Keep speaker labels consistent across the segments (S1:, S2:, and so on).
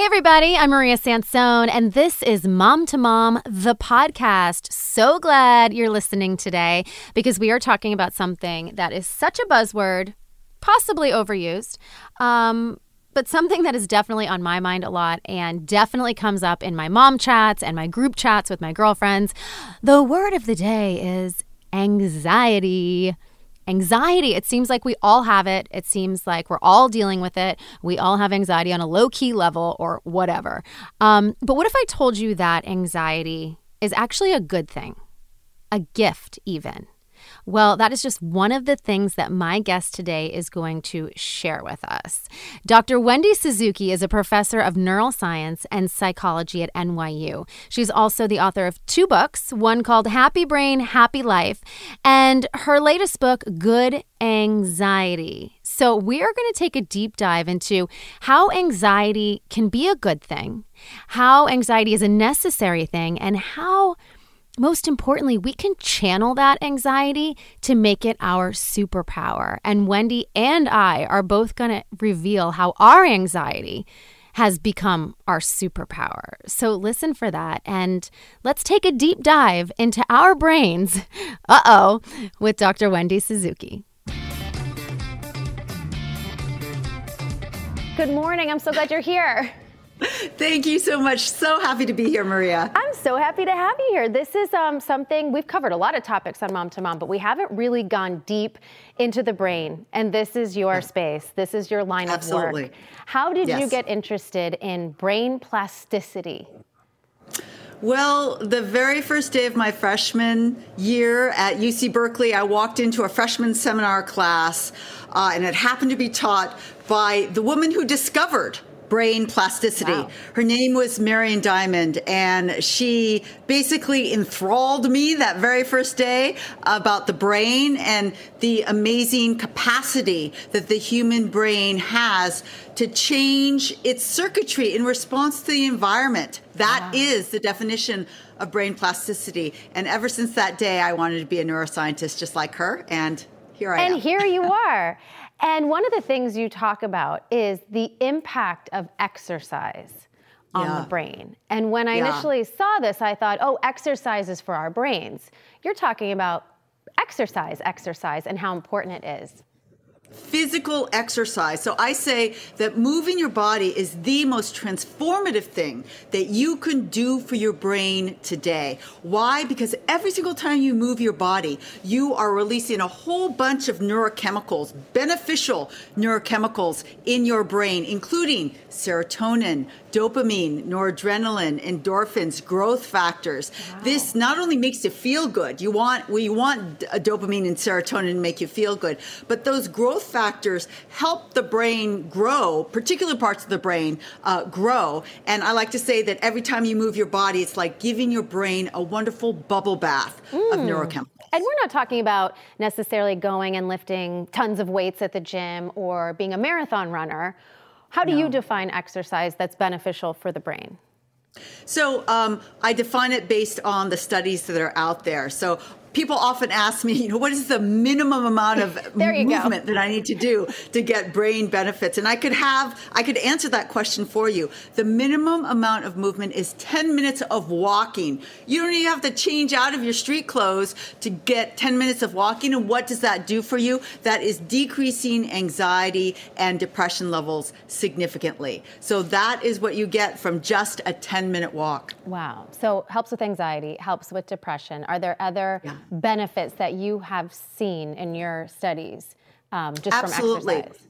S1: Hey, everybody, I'm Maria Sansone, and this is Mom to Mom, the podcast. So glad you're listening today because we are talking about something that is such a buzzword, possibly overused, um, but something that is definitely on my mind a lot and definitely comes up in my mom chats and my group chats with my girlfriends. The word of the day is anxiety anxiety. It seems like we all have it. It seems like we're all dealing with it. We all have anxiety on a low key level or whatever. Um, but what if I told you that anxiety is actually a good thing, a gift, even? Well, that is just one of the things that my guest today is going to share with us. Dr. Wendy Suzuki is a professor of neuroscience and psychology at NYU. She's also the author of two books, one called Happy Brain, Happy Life, and her latest book, Good Anxiety. So, we are going to take a deep dive into how anxiety can be a good thing, how anxiety is a necessary thing, and how most importantly, we can channel that anxiety to make it our superpower. And Wendy and I are both going to reveal how our anxiety has become our superpower. So listen for that and let's take a deep dive into our brains. Uh oh, with Dr. Wendy Suzuki. Good morning. I'm so glad you're here.
S2: Thank you so much. So happy to be here, Maria.
S1: I'm so happy to have you here. This is um, something we've covered a lot of topics on Mom to Mom, but we haven't really gone deep into the brain. And this is your space. This is your line
S2: Absolutely.
S1: of work. Absolutely. How did yes. you get interested in brain plasticity?
S2: Well, the very first day of my freshman year at UC Berkeley, I walked into a freshman seminar class, uh, and it happened to be taught by the woman who discovered brain plasticity. Wow. Her name was Marion Diamond, and she basically enthralled me that very first day about the brain and the amazing capacity that the human brain has to change its circuitry in response to the environment. That wow. is the definition of brain plasticity. And ever since that day, I wanted to be a neuroscientist just like her, and here I
S1: and
S2: am.
S1: And here you are. And one of the things you talk about is the impact of exercise on yeah. the brain. And when I yeah. initially saw this, I thought, oh, exercise is for our brains. You're talking about exercise, exercise, and how important it is
S2: physical exercise. So I say that moving your body is the most transformative thing that you can do for your brain today. Why? Because every single time you move your body, you are releasing a whole bunch of neurochemicals, beneficial neurochemicals in your brain, including serotonin, dopamine, noradrenaline, endorphins, growth factors. Wow. This not only makes you feel good, you want we want dopamine and serotonin to make you feel good, but those growth factors help the brain grow, particular parts of the brain uh, grow. And I like to say that every time you move your body, it's like giving your brain a wonderful bubble bath mm. of neurochemicals.
S1: And we're not talking about necessarily going and lifting tons of weights at the gym or being a marathon runner how do no. you define exercise that's beneficial for the brain?
S2: So um, I define it based on the studies that are out there. So people often ask me, you know, what is the minimum amount of movement go. that I need to do to get brain benefits? And I could have, I could answer that question for you. The minimum amount of movement is 10 minutes of walking. You don't even have to change out of your street clothes to get 10 minutes of walking. And what does that do for you? That is decreasing anxiety and depression levels significantly. So that is what you get from just a 10 minute walk.
S1: Wow. So helps with anxiety, helps with depression. Are there other yeah benefits that you have seen in your studies um, just
S2: Absolutely.
S1: from exercise?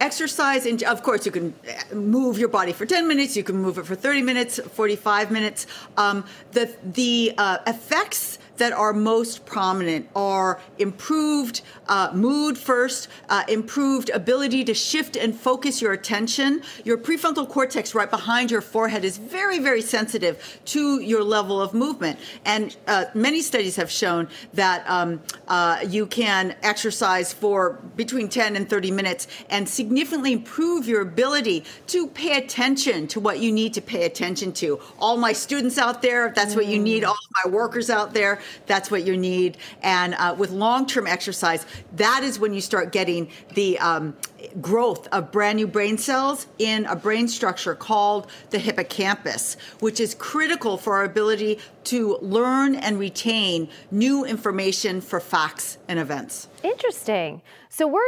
S2: Exercise, and of course, you can move your body for 10 minutes, you can move it for 30 minutes, 45 minutes. Um, the the uh, effects that are most prominent are improved uh, mood first, uh, improved ability to shift and focus your attention. Your prefrontal cortex right behind your forehead is very, very sensitive to your level of movement. And uh, many studies have shown that um, uh, you can exercise for between 10 and 30 minutes and significantly improve your ability to pay attention to what you need to pay attention to. All my students out there, if that's what you need, all my workers out there, that's what you need. And uh, with long term exercise, that is when you start getting the um, growth of brand new brain cells in a brain structure called the hippocampus, which is critical for our ability to learn and retain new information for facts and events.
S1: Interesting. So we're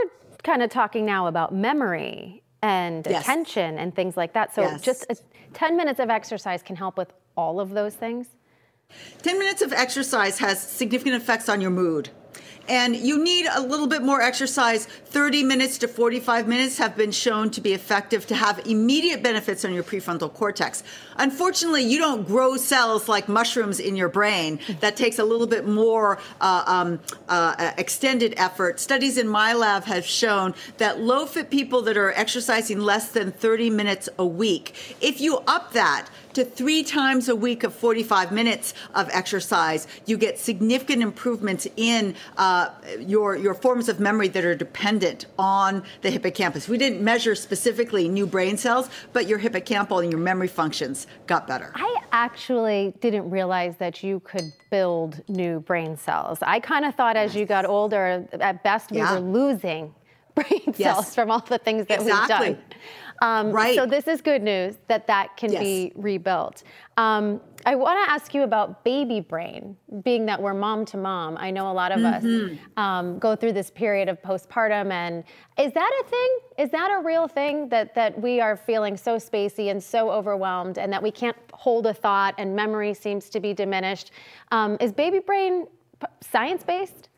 S1: kind of talking now about memory and yes. attention and things like that. So yes. just a, 10 minutes of exercise can help with all of those things?
S2: 10 minutes of exercise has significant effects on your mood and you need a little bit more exercise. 30 minutes to 45 minutes have been shown to be effective to have immediate benefits on your prefrontal cortex. Unfortunately, you don't grow cells like mushrooms in your brain. That takes a little bit more uh, um, uh, extended effort. Studies in my lab have shown that low fit people that are exercising less than 30 minutes a week, if you up that to three times a week of 45 minutes of exercise, you get significant improvements in uh, your, your forms of memory that are dependent on the hippocampus. We didn't measure specifically new brain cells, but your hippocampal and your memory functions got better.
S1: I actually didn't realize that you could build new brain cells. I kind of thought as you got older, at best we yeah. were losing brain cells yes. from all the things that exactly. we've done. Um, right. So this is good news that that can yes. be rebuilt. Um, I want to ask you about baby brain, being that we're mom to mom. I know a lot of mm-hmm. us um, go through this period of postpartum, and is that a thing? Is that a real thing that that we are feeling so spacey and so overwhelmed, and that we can't hold a thought, and memory seems to be diminished? Um, is baby brain science based?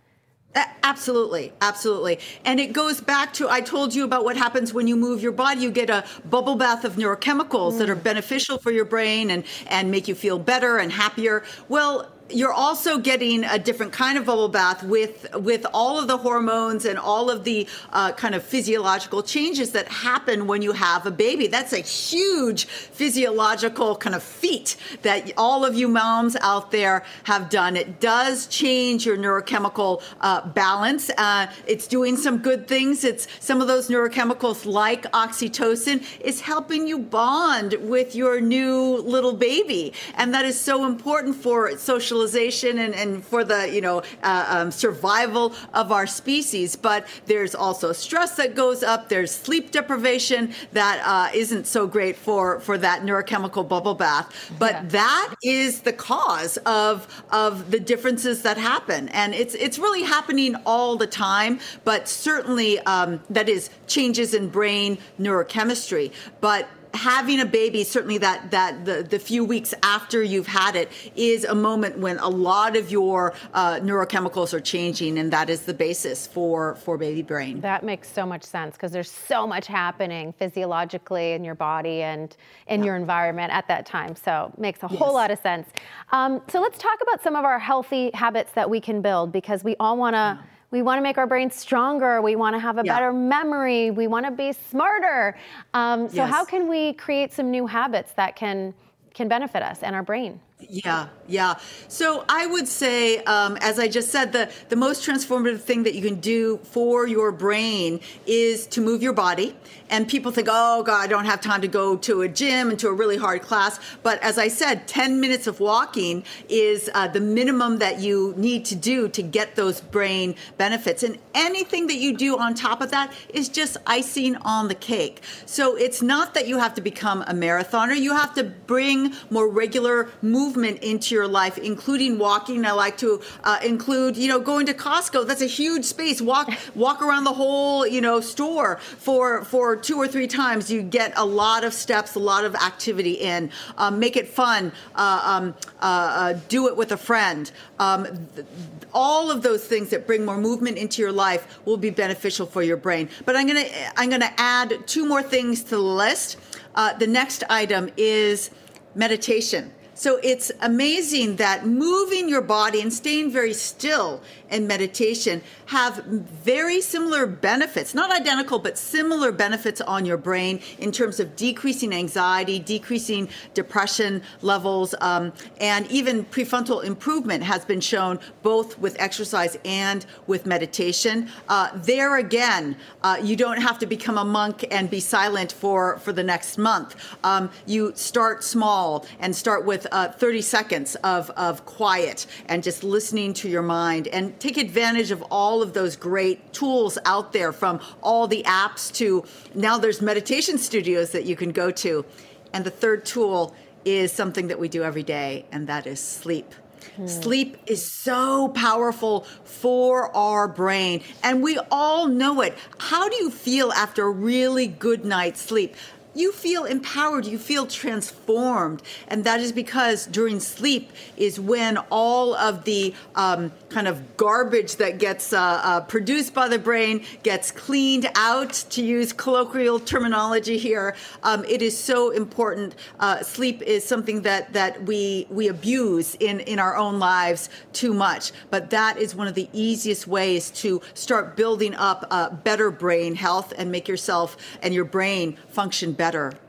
S2: Absolutely, absolutely. And it goes back to I told you about what happens when you move your body. You get a bubble bath of neurochemicals mm. that are beneficial for your brain and, and make you feel better and happier. Well, you're also getting a different kind of bubble bath with with all of the hormones and all of the uh, kind of physiological changes that happen when you have a baby. That's a huge physiological kind of feat that all of you moms out there have done. It does change your neurochemical uh, balance. Uh, it's doing some good things. It's some of those neurochemicals like oxytocin is helping you bond with your new little baby, and that is so important for social socialization and, and for the you know uh, um, survival of our species. But there's also stress that goes up. There's sleep deprivation that uh, not so great for for that neurochemical bubble bath. But yeah. that is the cause of of the differences that happen, and it's it's really happening all the time. But certainly um, that is changes in brain neurochemistry. But having a baby, certainly that that the, the few weeks after you've had it, is a moment when a lot of your uh, neurochemicals are changing, and that is the basis for for baby brain.
S1: That makes so much sense because there's so much happening physiologically in your body and in yeah. your environment at that time. So makes a yes. whole lot of sense. Um, so let's talk about some of our healthy habits that we can build because we all want to. Yeah we want to make our brains stronger. We want to have a yeah. better memory. We want to be smarter. Um, so, yes. how can we create some new habits that can can benefit us and our brain?
S2: Yeah, yeah. So I would say, um, as I just said, the, the most transformative thing that you can do for your brain is to move your body. And people think, oh, God, I don't have time to go to a gym and to a really hard class. But as I said, 10 minutes of walking is uh, the minimum that you need to do to get those brain benefits. And anything that you do on top of that is just icing on the cake. So it's not that you have to become a marathoner, you have to bring more regular movement movement into your life, including walking. I like to uh, include, you know, going to Costco. That's a huge space. Walk walk around the whole, you know, store for for two or three times. You get a lot of steps, a lot of activity in. Um, make it fun. Uh, um, uh, uh do it with a friend. Um, th- all of those things that bring more movement into your life will be beneficial for your brain. But I'm gonna I'm gonna add two more things to the list. Uh, the next item is meditation. So it's amazing that moving your body and staying very still and meditation have very similar benefits, not identical, but similar benefits on your brain in terms of decreasing anxiety, decreasing depression levels, um, and even prefrontal improvement has been shown both with exercise and with meditation. Uh, there again, uh, you don't have to become a monk and be silent for, for the next month. Um, you start small and start with uh, 30 seconds of, of quiet and just listening to your mind and take advantage of all of those great tools out there from all the apps to now there's meditation studios that you can go to. And the third tool is something that we do every day, and that is sleep. Hmm. Sleep is so powerful for our brain, and we all know it. How do you feel after a really good night's sleep? You feel empowered, you feel transformed. And that is because during sleep is when all of the um, kind of garbage that gets uh, uh, produced by the brain gets cleaned out, to use colloquial terminology here. Um, it is so important. Uh, sleep is something that, that we, we abuse in, in our own lives too much. But that is one of the easiest ways to start building up better brain health and make yourself and your brain function better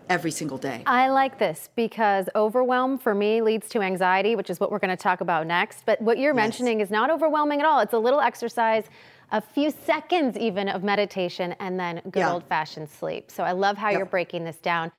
S2: every single day.
S1: I like this because overwhelm for me leads to anxiety, which is what we're going to talk about next. But what you're yes. mentioning is not overwhelming at all. It's a little exercise, a few seconds even of meditation, and then good yeah. old fashioned sleep. So I love how yep. you're breaking this down.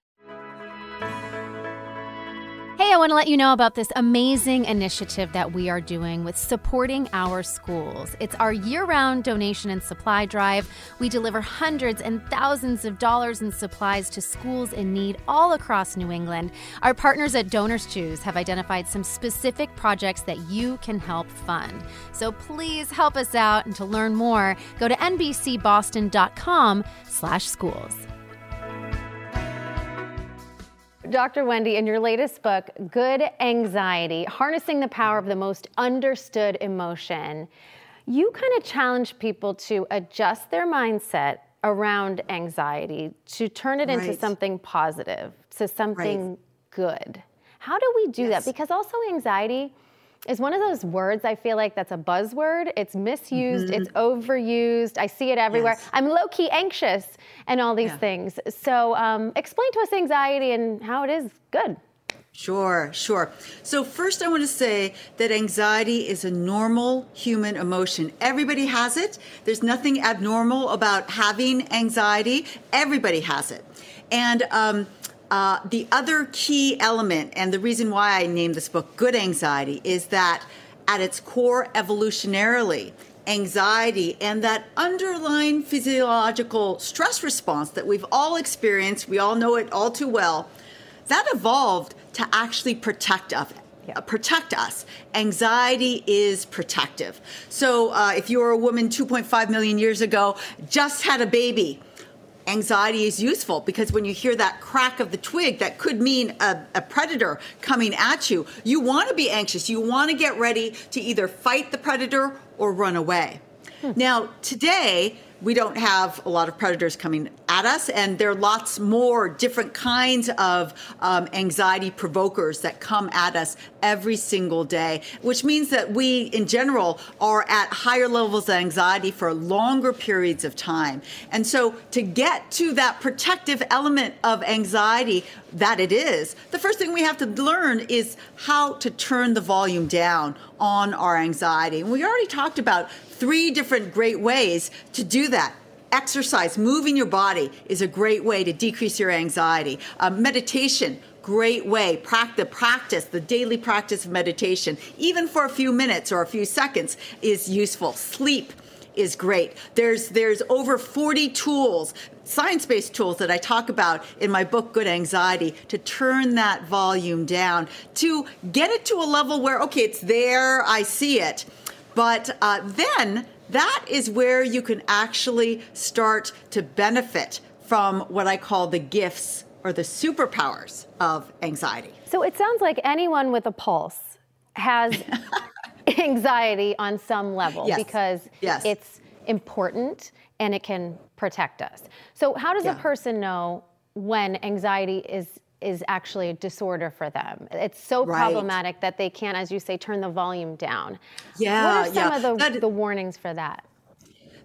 S1: Hey, I want to let you know about this amazing initiative that we are doing with supporting our schools. It's our year round donation and supply drive. We deliver hundreds and thousands of dollars in supplies to schools in need all across New England. Our partners at Donors Choose have identified some specific projects that you can help fund. So please help us out. And to learn more, go to nbcboston.com slash schools. Dr. Wendy, in your latest book, Good Anxiety Harnessing the Power of the Most Understood Emotion, you kind of challenge people to adjust their mindset around anxiety to turn it right. into something positive, to something right. good. How do we do yes. that? Because also, anxiety is one of those words I feel like that's a buzzword. It's misused, mm-hmm. it's overused. I see it everywhere. Yes. I'm low key anxious and all these yeah. things. So, um, explain to us anxiety and how it is good.
S2: Sure, sure. So, first, I want to say that anxiety is a normal human emotion. Everybody has it. There's nothing abnormal about having anxiety. Everybody has it. And um, uh, the other key element, and the reason why I named this book Good Anxiety, is that at its core, evolutionarily, anxiety and that underlying physiological stress response that we've all experienced, we all know it all too well, that evolved to actually protect us. Uh, protect us. Anxiety is protective. So, uh, if you were a woman 2.5 million years ago, just had a baby, anxiety is useful because when you hear that crack of the twig, that could mean a, a predator coming at you. You want to be anxious. You want to get ready to either fight the predator or run away. Hmm. Now, today, we don't have a lot of predators coming at us, and there are lots more different kinds of um, anxiety provokers that come at us every single day, which means that we, in general, are at higher levels of anxiety for longer periods of time. And so, to get to that protective element of anxiety that it is, the first thing we have to learn is how to turn the volume down on our anxiety. And we already talked about three different great ways to do that exercise, moving your body is a great way to decrease your anxiety. Uh, meditation, great way. Practice, practice, the daily practice of meditation, even for a few minutes or a few seconds, is useful. Sleep is great. There's there's over 40 tools, science-based tools that I talk about in my book Good Anxiety to turn that volume down, to get it to a level where okay, it's there, I see it but uh, then that is where you can actually start to benefit from what I call the gifts or the superpowers of anxiety.
S1: So it sounds like anyone with a pulse has anxiety on some level yes. because yes. it's important and it can protect us. So, how does yeah. a person know when anxiety is is actually a disorder for them. It's so
S2: Right.
S1: problematic that they can't, as you say, turn the volume down.
S2: Yeah,
S1: What are some
S2: yeah.
S1: of the,
S2: That-
S1: the warnings for that?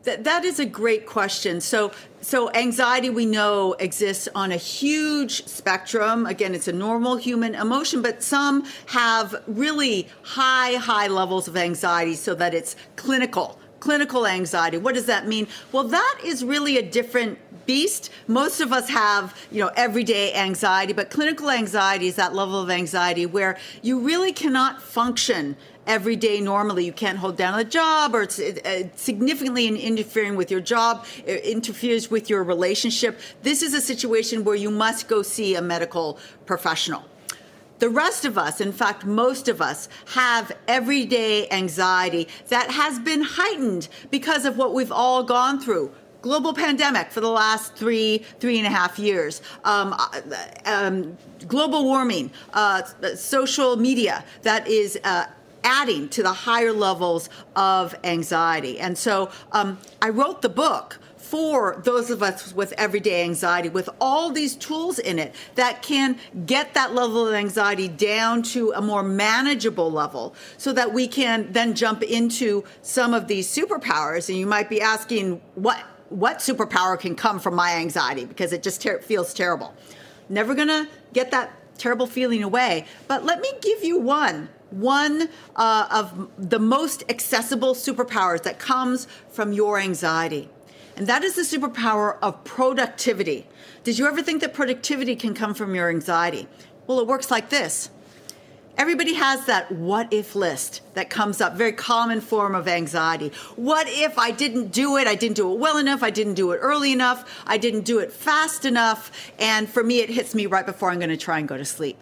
S2: That, that is a great question. So, so anxiety we know exists on a huge spectrum. Again, it's a normal human emotion, but some have really high, high levels of anxiety so that it's clinical. Clinical anxiety. What does that mean? Well, that is really a different beast. Most of us have, you know, everyday anxiety, but clinical anxiety is that level of anxiety where you really cannot function every day normally. You can't hold down a job, or it's uh, significantly interfering with your job, it interferes with your relationship. This is a situation where you must go see a medical professional. The rest of us, in fact, most of us, have everyday anxiety that has been heightened because of what we've all gone through. Global pandemic for the last three, three and a half years. Um, uh, um, global warming, uh, social media that is uh, adding to the higher levels of anxiety. And so um, I wrote the book for those of us with everyday anxiety with all these tools in it that can get that level of anxiety down to a more manageable level so that we can then jump into some of these superpowers. And you might be asking what what superpower can come from my anxiety? Because it just ter- feels terrible. Never gonna get that terrible feeling away. But let me give you one one uh, of the most accessible superpowers that comes from your anxiety and that is the superpower of productivity. Did you ever think that productivity can come from your anxiety? Well, it works like this. Everybody has that what if list that comes up, very common form of anxiety. What if I didn't do it? I didn't do it well enough. I didn't do it early enough. I didn't do it fast enough. And for me, it hits me right before I'm going to try and go to sleep.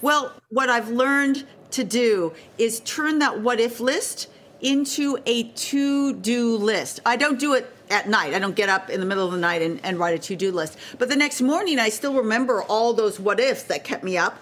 S2: Well, what I've learned to do is turn that what if list into a to do list. I don't do it at night. I don't get up in the middle of the night and, and write a to do list. But the next morning, I still remember all those what ifs that kept me up.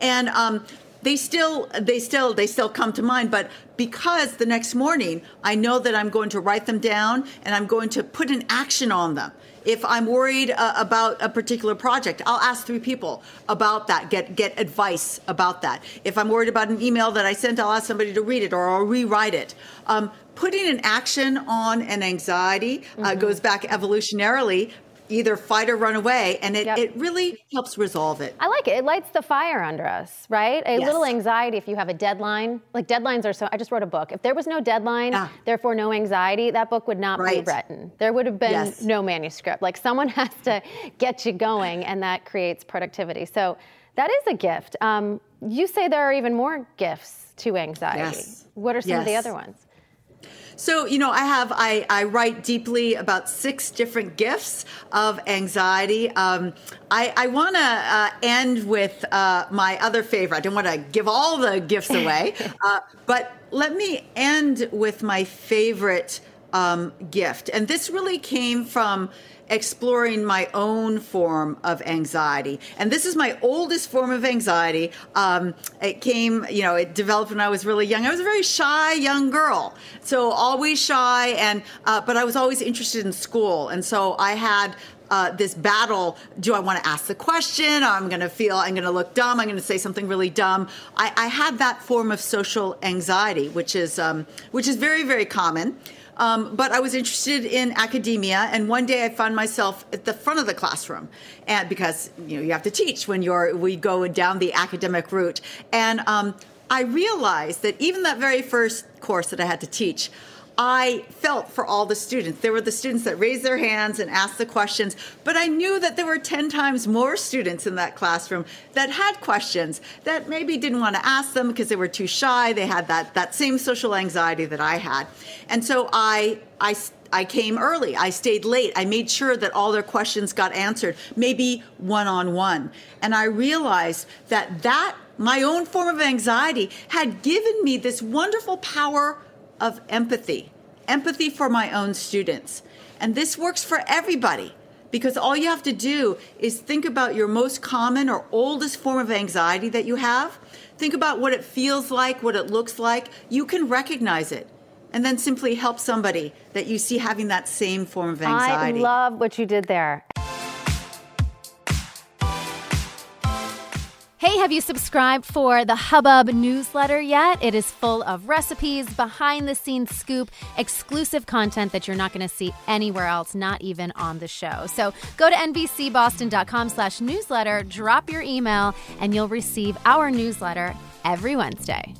S2: And um, they still they still they still come to mind but because the next morning i know that i'm going to write them down and i'm going to put an action on them if i'm worried uh, about a particular project i'll ask three people about that get get advice about that. If i'm worried about an email that i sent i'll ask somebody to read it or i'll rewrite it. Um, putting an action on an anxiety uh, goes back evolutionarily either fight or run away and it,
S1: Yep.
S2: it really helps resolve it
S1: I like it. It lights the fire under us, right? A
S2: Yes.
S1: little anxiety if you have a deadline. Like deadlines are so. I just wrote a book. If there was no deadline,
S2: Yeah.
S1: therefore no anxiety, that book would not
S2: Right.
S1: be written. There would have been
S2: Yes.
S1: no manuscript. Like someone has to get you going, and that creates productivity. So that is a gift. Um, you say there are even more gifts to anxiety.
S2: Yes.
S1: What are some of the other ones?
S2: So, you know, I have, I, I write deeply about six different gifts of anxiety. Um, I, I want to uh, end with uh, my other favorite. I don't want to give all the gifts away, uh, but let me end with my favorite um, gift. And this really came from exploring my own form of anxiety. And this is my oldest form of anxiety. Um, it came, you know, it developed when I was really young. I was a very shy young girl, so always shy, and uh, but I was always interested in school, and so I had. Uh, this battle do i want to ask the question i'm going to feel i'm going to look dumb i'm going to say something really dumb I, I had that form of social anxiety which is um, which is very very common um, but I was interested in academia, and one day I found myself at the front of the classroom, and because you know you have to teach when you're we go down the academic route, and um, I realized that even that very first course that I had to teach. I felt for all the students. There were the students that raised their hands and asked the questions, but I knew that there were 10 times more students in that classroom that had questions that maybe didn't want to ask them because they were too shy. They had that, that same social anxiety that I had. And so I, I, I came early. I stayed late. I made sure that all their questions got answered, maybe one on one. And I realized that that, my own form of anxiety, had given me this wonderful power of empathy, empathy for my own students. And this works for everybody because all you have to do is think about your most common or oldest form of anxiety that you have. Think about what it feels like, what it looks like. You can recognize it. And then simply help somebody that you see having that same form of anxiety.
S1: I love what you did there. Hey, have you subscribed for the Hubbub newsletter yet? It is full of recipes, behind the scenes scoop, exclusive content that you're not going to see anywhere else, not even on the show. So go to nbcboston.com slash newsletter, drop your email, and you'll receive our newsletter every Wednesday.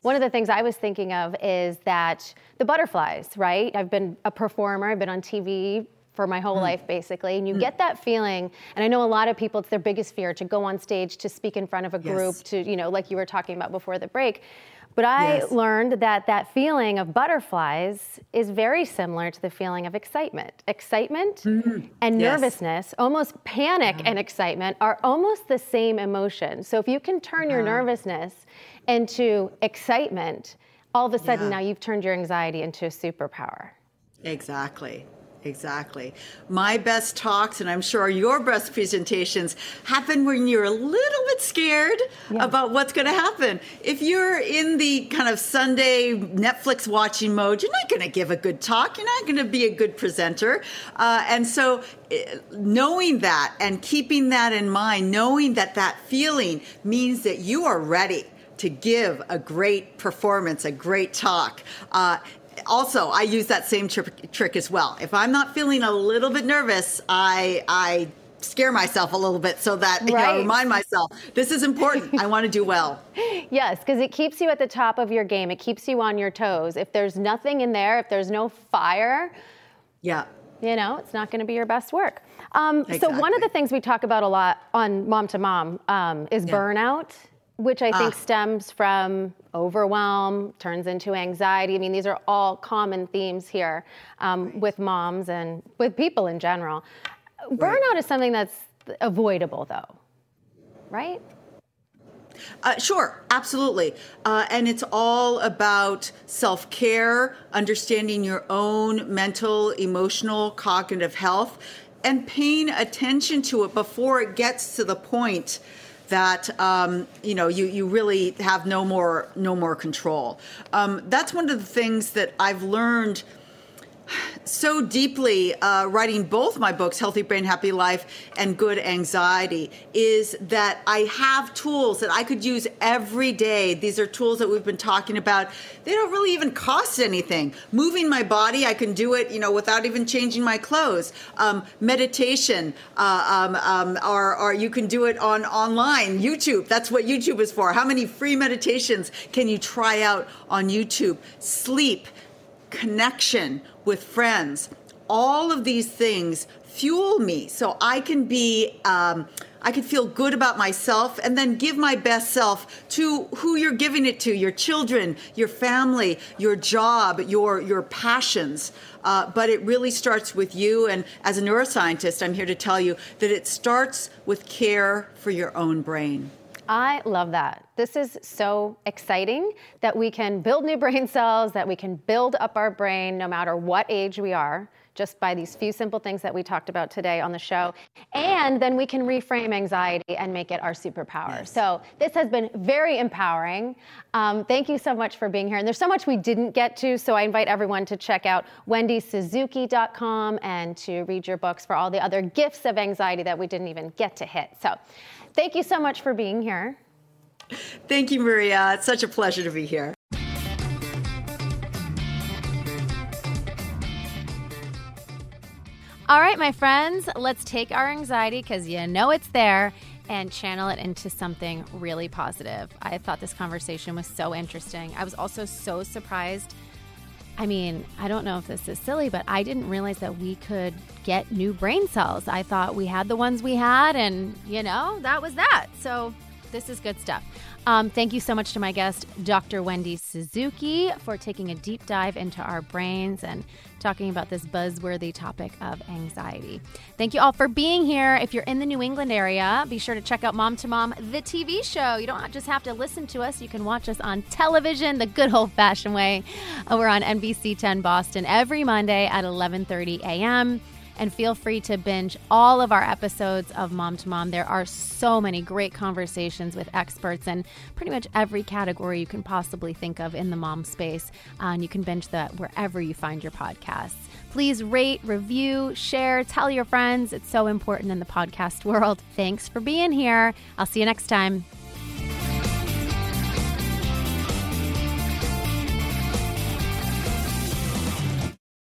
S1: One of the things I was thinking of is that the butterflies, right? I've been a performer, I've been on TV for my whole mm. life basically and you mm. get that feeling and i know a lot of people it's their biggest fear to go on stage to speak in front of a group yes. to you know like you were talking about before the break but I yes. learned that that feeling of butterflies is very similar to the feeling of excitement. Excitement mm-hmm. and yes. nervousness, almost panic and excitement, are almost the same emotion. So if you can turn your nervousness into excitement, all of a sudden yeah. now you've turned your anxiety into a superpower.
S2: Exactly. Exactly. My best talks, and I'm sure your best presentations, happen when you're a little bit scared yeah. about what's going to happen. If you're in the kind of Sunday Netflix watching mode, you're not going to give a good talk. You're not going to be a good presenter. Uh, and so, eh, knowing that and keeping that in mind, knowing that that feeling means that you are ready to give a great performance, a great talk. Uh, also, I use that same trick, trick as well. If I'm not feeling a little bit nervous, I I scare myself a little bit so that right. you know, remind myself this is important. I want to do well.
S1: Yes, because it keeps you at the top of your game. It keeps you on your toes. If there's nothing in there, if there's no fire,
S2: yeah,
S1: you know, it's not going to be your best work. Um, exactly. So one of the things we talk about a lot on Mom to Mom um, is yeah. burnout which I think ah. stems from overwhelm, turns into anxiety. I mean, these are all common themes here um, right. with moms and with people in general. Right. Burnout is something that's avoidable, though, right?
S2: Uh, sure, absolutely. Uh, and it's all about self care, understanding your own mental, emotional, cognitive health, and paying attention to it before it gets to the point that um, you know you, you really have no more no more control. Um, that's one of the things that I've learned so deeply uh, writing both my books, Healthy Brain, Happy Life, and Good Anxiety, is that I have tools that I could use every day. These are tools that we've been talking about. They don't really even cost anything. Moving my body, I can do it, you know, without even changing my clothes. Um, meditation, uh, um, um, or, or you can do it on online, YouTube. That's what YouTube is for. How many free meditations can you try out on YouTube? Sleep connection with friends. All of these things fuel me so I can be. Um, I can feel good about myself and then give my best self to who you're giving it to your children, your family, your job, your, your passions. Uh, but it really starts with you. And as a neuroscientist, I'm here to tell you that it starts with care for your own brain.
S1: I love that. This is so exciting that we can build new brain cells, that we can build up our brain no matter what age we are, just by these few simple things that we talked about today on the show. And then we can reframe anxiety and make it our superpower. Yes. So this has been very empowering. Um, thank you so much for being here. And there's so much we didn't get to, so I invite everyone to check out wendysuzuki.com and to read your books for all the other gifts of anxiety that we didn't even get to hit. So Thank you so much for being here.
S2: Thank you, Maria. It's such a pleasure to be here.
S1: All right, my friends, let's take our anxiety because you know it's there and channel it into something really positive. I thought this conversation was so interesting. I was also so surprised I mean, I don't know if this is silly, but I didn't realize that we could get new brain cells. I thought we had the ones we had, and, you know, that was that. So, this is good stuff. Um, thank you so much to my guest, Dr. Wendy Suzuki, for taking a deep dive into our brains and talking about this buzzworthy topic of anxiety. Thank you all for being here. If you're in the New England area, be sure to check out Mom to Mom, the TV show. You don't just have to listen to us, you can watch us on television the good old fashioned way. Uh, we're on NBC 10 Boston every Monday at 11:30 a.m. And feel free to binge all of our episodes of Mom to Mom. There are so many great conversations with experts in pretty much every category you can possibly think of in the mom space. Uh, and you can binge that wherever you find your podcasts. Please rate, review, share, tell your friends. It's so important in the podcast world. Thanks for being here. I'll see you next time.